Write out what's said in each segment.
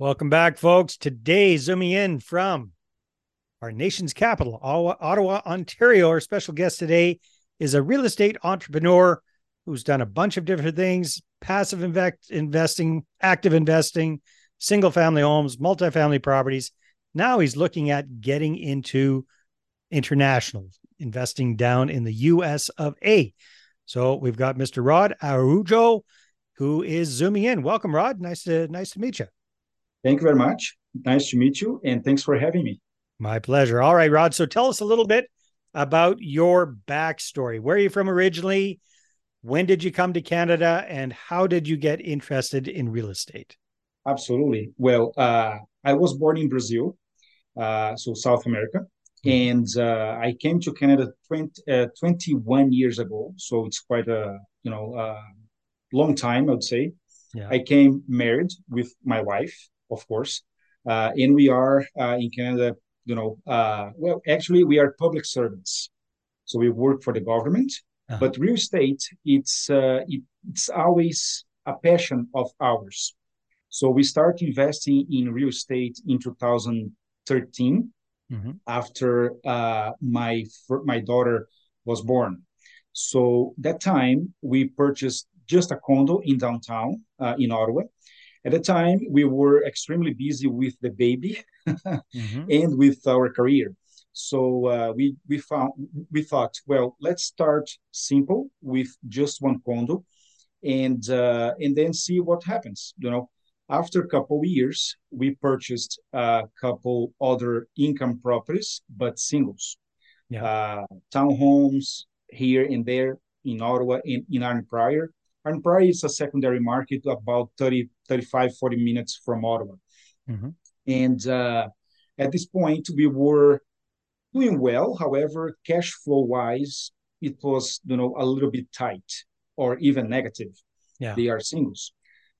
Welcome back, folks. Today, zooming in from our nation's capital, Ottawa, Ontario. Our special guest today is a real estate entrepreneur who's done a bunch of different things passive invest- investing, active investing, single family homes, multifamily properties. Now he's looking at getting into international investing down in the US of A. So we've got Mr. Rod Araujo who is zooming in. Welcome, Rod. Nice to nice to meet you. Thank you very much. Nice to meet you, and thanks for having me. My pleasure. All right, Rod. So tell us a little bit about your backstory. Where are you from originally? When did you come to Canada, and how did you get interested in real estate? Absolutely. Well, uh, I was born in Brazil, uh, so South America, mm-hmm. and uh, I came to Canada 20, uh, 21 years ago. So it's quite a you know long time, I would say. Yeah. I came married with my wife, of course. Uh, and we are uh, in Canada, you know, uh, well, actually, we are public servants. So we work for the government, uh-huh. but real estate, it's, uh, it, it's always a passion of ours. So we start investing in real estate in 2013 mm-hmm. after uh, my, my daughter was born. So that time we purchased just a condo in downtown uh, in Ottawa at the time, we were extremely busy with the baby mm-hmm. and with our career. So uh, we we found we thought, well, let's start simple with just one condo, and uh, and then see what happens. You know, after a couple of years, we purchased a couple other income properties, but singles, yeah. uh, townhomes here and there in Ottawa, in in Arnprior, Arnprior is a secondary market about 30, 35, 40 minutes from Ottawa. Mm-hmm. And uh, at this point, we were doing well. However, cash flow wise, it was you know a little bit tight or even negative. Yeah. They are singles.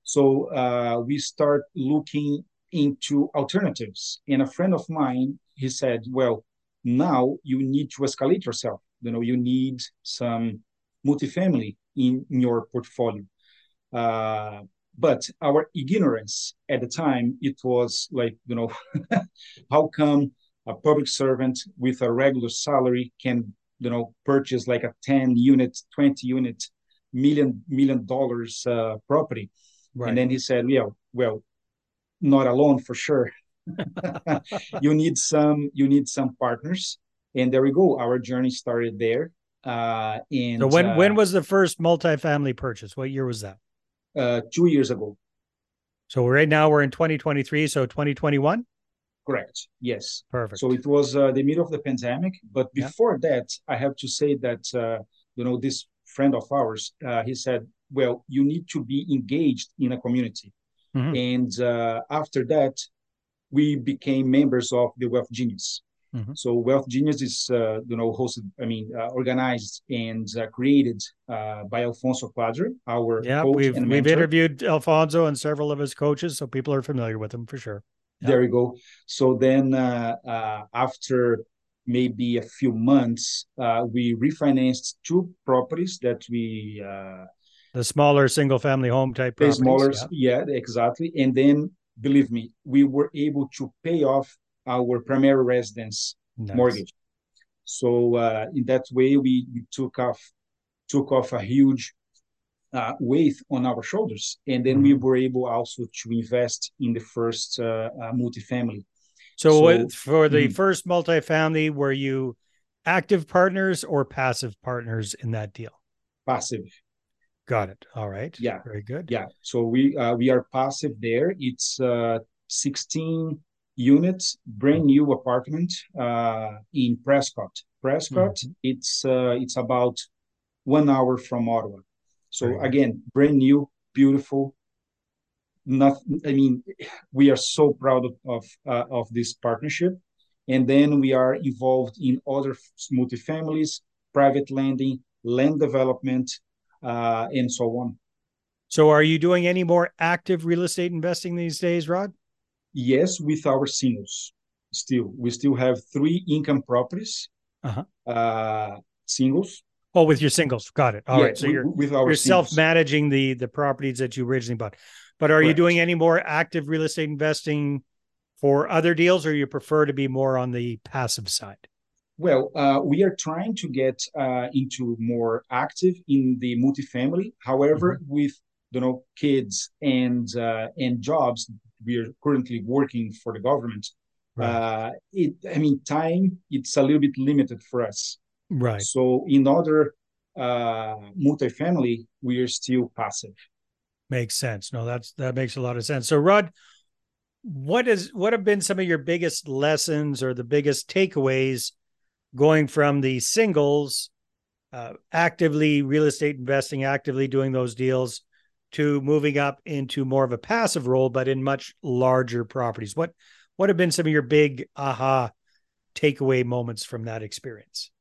So uh, we start looking into alternatives. And a friend of mine, he said, well, now you need to escalate yourself. You know, you need some multifamily in, in your portfolio. Uh, but our ignorance at the time, it was like, you know, how come a public servant with a regular salary can, you know, purchase like a 10 unit, 20 unit, million, million dollars uh, property? Right. And then he said, yeah, well, not alone for sure. you need some, you need some partners. And there we go. Our journey started there. Uh, and so when uh, when was the first multifamily purchase? What year was that? Uh, two years ago. So right now we're in 2023. So 2021. Correct. Yes. Perfect. So it was uh, the middle of the pandemic, but before yeah. that, I have to say that uh, you know this friend of ours, uh, he said, "Well, you need to be engaged in a community," mm-hmm. and uh, after that, we became members of the Wealth Genius. Mm-hmm. So Wealth Genius is, uh, you know, hosted, I mean, uh, organized and uh, created uh, by Alfonso Cuadra, our yeah. we've we've interviewed Alfonso and several of his coaches, so people are familiar with him for sure. Yeah. There we go. So then, uh, uh, after maybe a few months, we refinanced two properties that we. the smaller single family home type properties. smaller, yeah. yeah, exactly. And then, believe me, we were able to pay off our primary residence nice. mortgage. So uh, in that way, we, we, took off took off a huge uh, weight on our shoulders, and then mm-hmm. we were able also to invest in the first uh, uh multifamily. So, so for the mm-hmm. first multifamily, were you active partners or passive partners in that deal? Passive. Got it. All right. Yeah. Very good. Yeah. So we uh, we are passive there. It's uh, 16 units, brand new apartment uh, in Prescott. Prescott, mm-hmm. it's uh, it's about one hour from Ottawa. So right. again, brand new, beautiful. Not, I mean, we are so proud of of, uh, of this partnership, and then we are involved in other multifamilies, private lending, land development, uh, and so on. So, are you doing any more active real estate investing these days, Rod? Yes, with our singles. Still, we still have three income properties, uh-huh. uh, singles. Oh, with your singles, got it. All yeah, right. So you're with our you're self managing the the properties that you originally bought. But are Correct. you doing any more active real estate investing for other deals, or you prefer to be more on the passive side? Well, uh, we are trying to get uh, into more active in the multifamily. However, Mm-hmm. with you know kids and uh, and jobs, we are currently working for the government. Uh, it, I mean, time it's a little bit limited for us. right. So in other uh, multifamily, we are still passive. Makes sense. No, that's that makes a lot of sense. So, Rod, what is what have been some of your biggest lessons or the biggest takeaways going from the singles, uh, actively real estate investing, actively doing those deals, to moving up into more of a passive role, but in much larger properties? What what have been some of your big aha takeaway moments from that experience?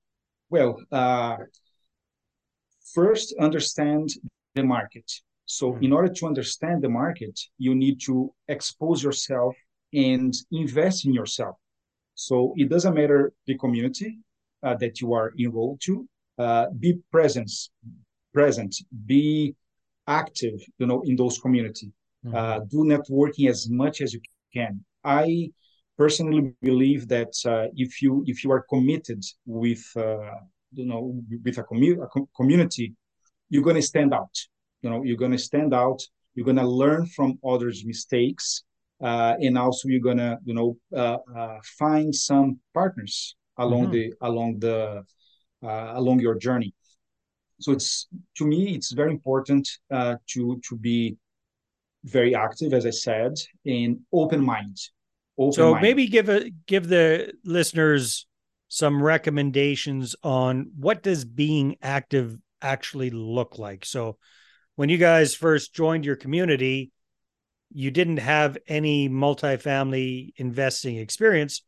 Well, uh, first understand the market. So, Mhm. in order to understand the market, you need to expose yourself and invest in yourself. So, it doesn't matter the community uh, that you are enrolled to. Uh, be present, present, be active. You know, in those community. Uh, do networking as much as you can. I personally believe that uh, if you if you are committed with uh, you know with a, commu- a com- community, you're going to stand out. You know, you're going to stand out. You're going to learn from others' mistakes, uh, and also you're going to you know uh, uh, find some partners along Mhm. the along the uh, along your journey. So it's to me it's very important uh, to to be very active, as I said, and open mind. Open So mind. maybe give a give the listeners some recommendations on what does being active actually look like. So when you guys first joined your community, you didn't have any multifamily investing experience.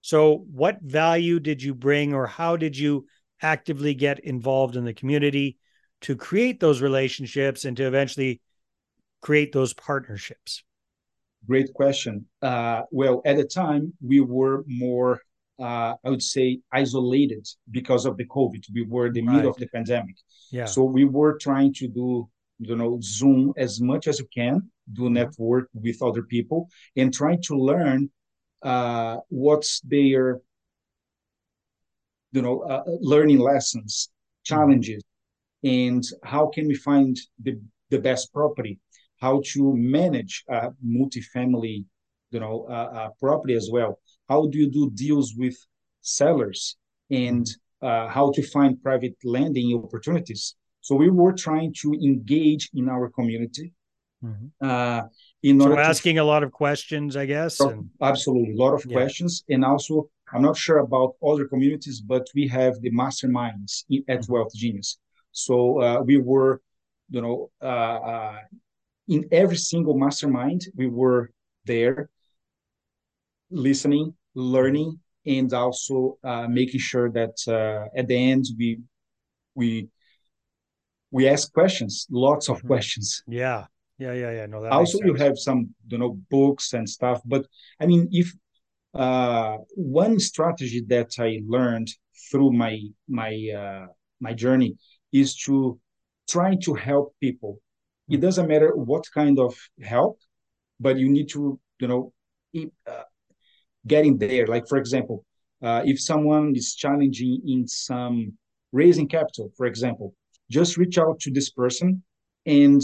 So what value did you bring or how did you actively get involved in the community to create those relationships and to eventually create those partnerships? Great question. Uh, well, at the time, we were more, uh, I would say, isolated because of the COVID. We were in the middle of the pandemic. Yeah. So we were trying to do, you know, Zoom as much as you can, do network with other people, and trying to learn uh, what's their, you know, uh, learning lessons, challenges, and how can we find the, the best property, how to manage a multifamily, you know, uh, uh, property as well. How do you do deals with sellers and uh, how to find private lending opportunities. So we were trying to engage in our community Mhm. uh, in So order to asking a lot of questions, I guess. And absolutely a lot of Yeah. questions and also i'm not sure about other communities but we have the masterminds in, at Mhm. wealth genius so uh, we were you know uh, uh, in every single mastermind we were there listening learning and also uh, making sure that uh, at the end we we we ask questions lots of Mhm. questions yeah, yeah, yeah, yeah. No, that also you have some you know books and stuff but i mean if uh, one strategy that i learned through my my uh, my journey is to try to help people. It doesn't matter what kind of help but you need to you know uh, getting there. Like for example uh, if someone is challenging in some raising capital for example just reach out to this person and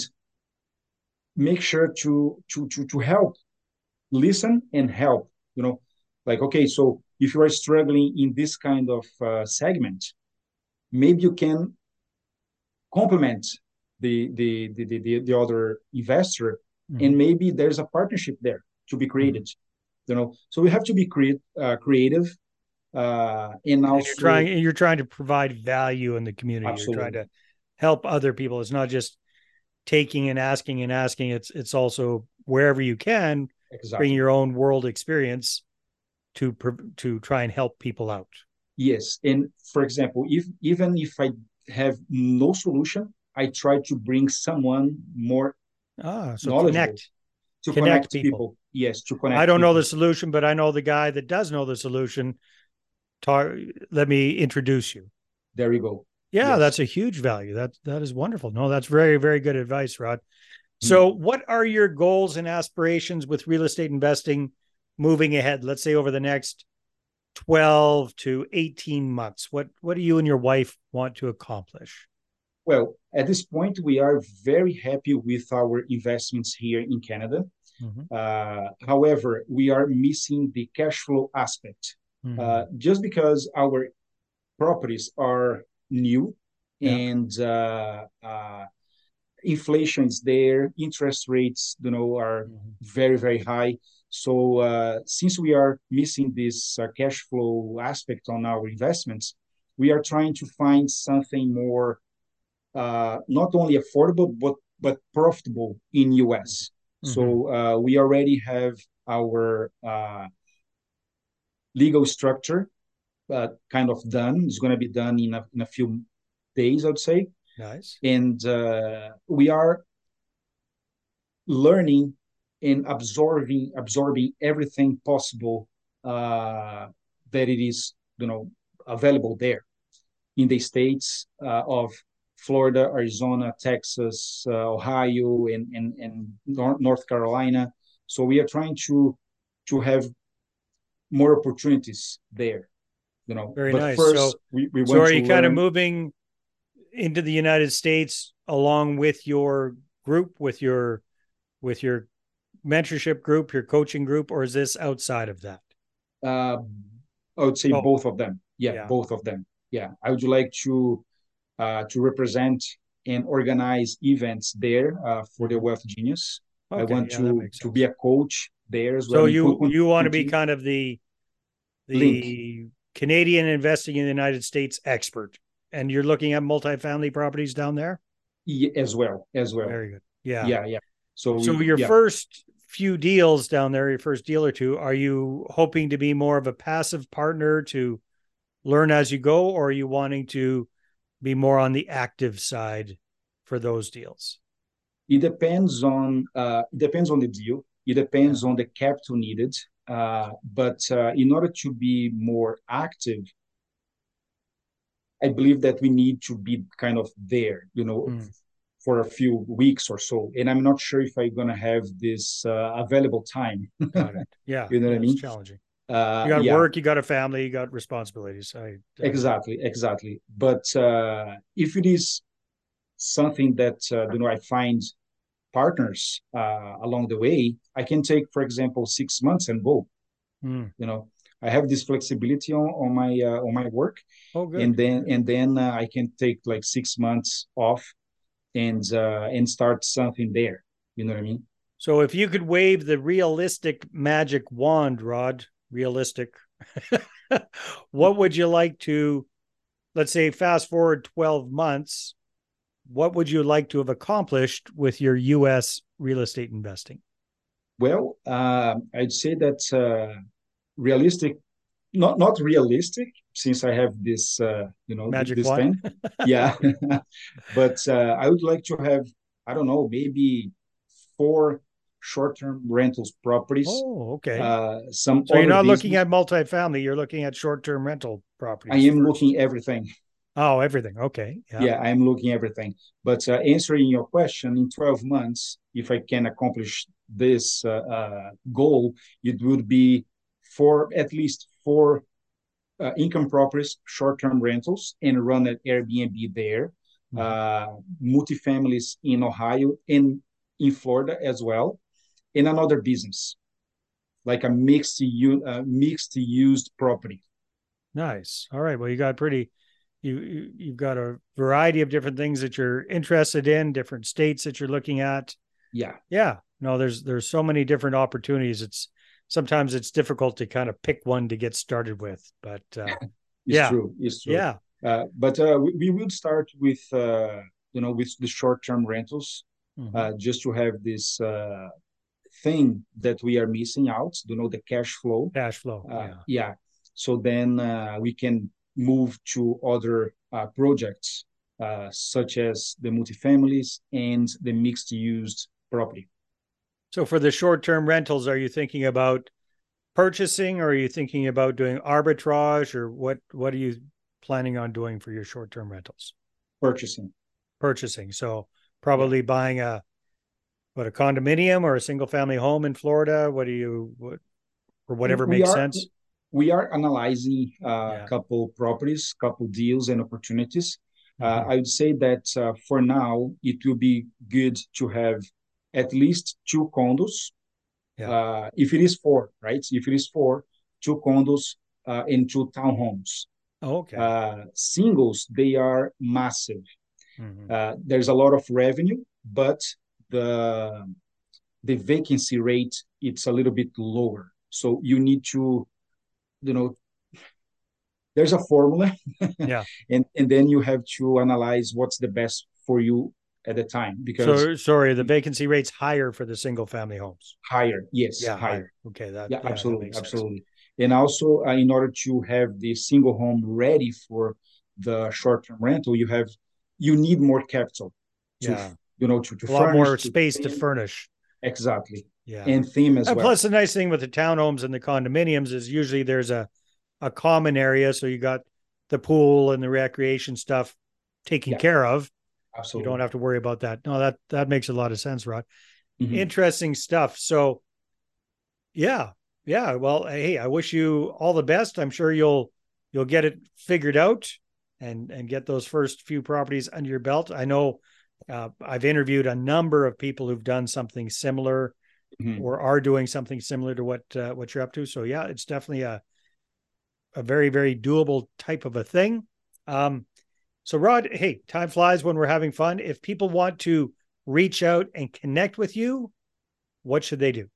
make sure to to to to help listen and help you know like okay so if you are struggling in this kind of uh, segment maybe you can complement the the the the, the, the other investor Mhm. and maybe there's a partnership there to be created you know so we have to be create, uh, creative uh, and And you're trying you're trying to provide value in the community. You're trying to help other people. It's not just taking and asking and asking. It's it's also wherever you can exactly bring your own world experience to to try and help people out. Yes, and for example, if even if I have no solution, I try to bring someone more Ah, so connect. to Connect connect, people. people. Yes, to connect. I don't know the solution, but I know the guy that does know the solution. Talk, let me introduce you. There you go. Yeah, Yes. that's a huge value. That that is wonderful. No, that's very very good advice, Rod. So, what are your goals and aspirations with real estate investing moving ahead? Let's say over the next 12 to 18 months. What what do you and your wife want to accomplish? Well, at this point, we are very happy with our investments here in Canada. Mm-hmm. Uh, however, we are missing the cash flow aspect. Mm-hmm. Uh, just because our properties are new yeah. and uh, uh, inflation is there, interest rates, you know, are mm-hmm. very very high. So uh, since we are missing this uh, cash flow aspect on our investments, we are trying to find something more uh, not only affordable but but profitable in US. Mm-hmm. So uh, we already have our uh, legal structure uh, kind of done. It's going to be done in a, in a few days, I'd say. Nice. And uh, we are learning and absorbing absorbing everything possible uh, that it is, you know, available there in the states uh, of Florida, Arizona, Texas, uh, Ohio, and, and, and North Carolina. So we are trying to to have more opportunities there. You know, very but nice. First, so, we, we so are you learn... kind of moving into the United States along with your group, with your with your mentorship group, your coaching group, or is this outside of that? Uh, I would say oh. both of them. Yeah, yeah, both of them. Yeah, I would like to uh, to represent and organize events there uh, for the Wealth Genius. Okay, I want yeah, to to be a coach there as well. So you you want to be kind of the the Link. Canadian investing in the United States expert, and you're looking at multifamily properties down there. Yeah, as well, as well. Very good. Yeah, yeah, yeah. So so your yeah. first few deals down there, your first deal or two, are you hoping to be more of a passive partner to learn as you go, or are you wanting to be more on the active side for those deals? It depends on uh, it depends on the deal. It depends on the capital needed. Uh, but uh, in order to be more active, I believe that we need to be kind of there, you know, mm. for a few weeks or so. And I'm not sure if I'm gonna have this uh, available time. Got it. Yeah, you know what I mean. Challenging. Uh, you got yeah. work, you got a family, you got responsibilities. I, exactly, exactly. But uh, if it is something that uh, you know I find partners uh, along the way, I can take, for example, six months and go. Mm. You know, I have this flexibility on, on my uh, on my work, oh, good. and then and then uh, I can take like six months off and and start something there. You know what I mean? So if you could wave the realistic magic wand, Rod, realistic. what would you like to, let's say, fast forward 12 months? What would you like to have accomplished with your US real estate investing? Well, uh, I'd say that uh, realistic, not not realistic, since I have this, uh, you know, magic this thing. yeah, but uh, I would like to have, I don't know, maybe four short-term rentals properties. Oh, okay. Uh, some so you're not looking at multifamily; you're looking at short-term rental properties. I am first. looking everything. Oh, everything. Okay. Yeah, yeah I am looking everything. But uh, answering your question, in 12 months, if I can accomplish this uh, uh, goal, it would be for at least four uh, income properties, short-term rentals, and run an Airbnb there. Mm-hmm. Uh, multifamilies in Ohio and in Florida as well and another business, like a mixed uh, mixed used property. Nice. All right. Well, you got pretty. You, you you've got a variety of different things that you're interested in, different states that you're looking at. Yeah. Yeah. No, there's there's so many different opportunities. It's sometimes it's difficult to kind of pick one to get started with, but uh, it's yeah, true. It's true. Yeah. Uh, but uh, we, we will start with uh, you know with the short term rentals, mm-hmm. uh, just to have this uh, thing that we are missing out, you know, the cash flow. Cash flow. Uh, yeah. yeah. So then uh, we can move to other uh, projects uh, such as the multifamilies and the mixed used property. So for the short term rentals, are you thinking about purchasing or are you thinking about doing arbitrage or what what are you planning on doing for your short term rentals? Purchasing. Purchasing. So probably yeah. buying a what a condominium or a single family home in Florida? What do you what or whatever We makes are- sense? We are analyzing a Yeah. couple properties, couple deals and opportunities. Uh, Mhm. I would say that uh, for now, it will be good to have at least two condos. Yeah. Uh, if it is four, right? If it is four, two condos uh, and two townhomes. Oh, okay. Uh, singles, they are massive. Mhm. Uh, there's a lot of revenue, but the the vacancy rate it's a little bit lower. So you need to, you know, there's a formula, Yeah. and and then you have to analyze what's the best for you at the time because So sorry, the vacancy rate's higher for the single family homes. higher, yes, Yeah, higher, Okay, that yeah, that absolutely, sense. absolutely. And also, uh, in order to have the single home ready for the short-term rental, you have you need more capital to Yeah, you know to, to a lot furnish, more to space to theme. furnish. exactly Yeah. and theme as And well. plus, the nice thing with the townhomes and the condominiums is usually there's a a common area, so you got the pool and the recreation stuff taken Yeah. care of. You don't have to worry about that. No, that that makes a lot of sense, Rod. Mhm. Interesting stuff. So, yeah, yeah. Well, hey, I wish you all the best. I'm sure you'll you'll get it figured out and and get those first few properties under your belt. I know uh, I've interviewed a number of people who've done something similar Mhm. or are doing something similar to what uh, what you're up to. So yeah, it's definitely a a very very doable type of a thing. Um, so Rod, hey, time flies when we're having fun. If people want to reach out and connect with you, what should they do?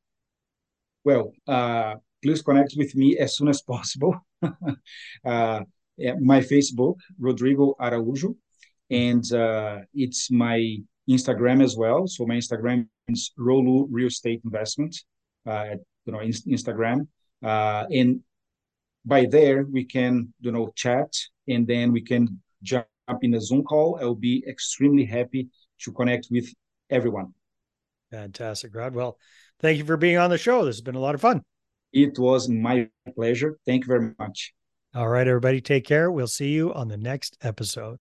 Well, uh, please connect with me as soon as possible. uh, my Facebook, Rodrigo Araújo, and uh, it's my Instagram as well. So my Instagram is Rolu Real Estate Investment, uh, you know, in- Instagram, uh, and by there we can, you know, chat, and then we can jump in a Zoom call. I'll be extremely happy to connect with everyone. Fantastic, Rod. Well, thank you for being on the show. This has been a lot of fun. It was my pleasure. Thank you very much. All right, everybody, take care. We'll see you on the next episode.